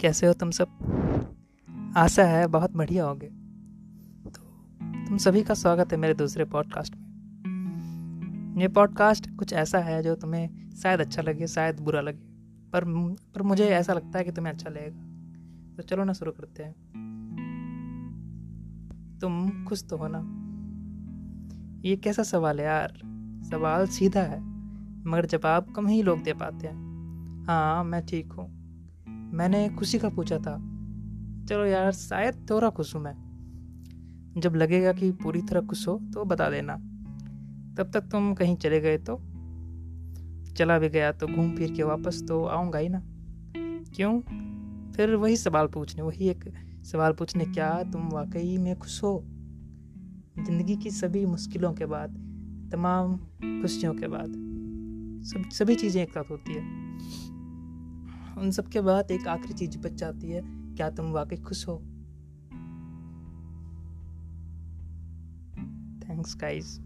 कैसे हो तुम सब? आशा है बहुत बढ़िया होगे तो तुम सभी का स्वागत है मेरे दूसरे पॉडकास्ट में। ये पॉडकास्ट कुछ ऐसा है जो तुम्हें शायद अच्छा लगे, शायद बुरा लगे, पर पर मुझे ऐसा लगता है कि तुम्हें अच्छा लगेगा। तो चलो ना शुरू करते हैं। तुम खुश तो हो ना? ये कैसा सवाल है यार? सवाल सीधा है, मगर जवाब कम ही लोग दे पाते हैं। हाँ मैं ठीक हूँ। मैंने खुशी का पूछा था, चलो यार, शायद थोड़ा खुश हूँ मैं। जब लगेगा कि पूरी तरह खुश हो तो बता देना। तब तक तुम कहीं चले गए तो? चला भी गया तो घूम फिर के वापस तो आऊँगा ही ना। क्यों? फिर वही सवाल पूछने, वही एक सवाल पूछने, क्या तुम वाकई में खुश हो? ज़िंदगी की सभी मुश्किलों के बाद, तमाम खुशियों के बाद, सब, सभी चीज़ें एक साथ होती है। उन सब के बाद एक आखिरी चीज़ बच जाती है, क्या तुम वाकई खुश हो? Thanks guys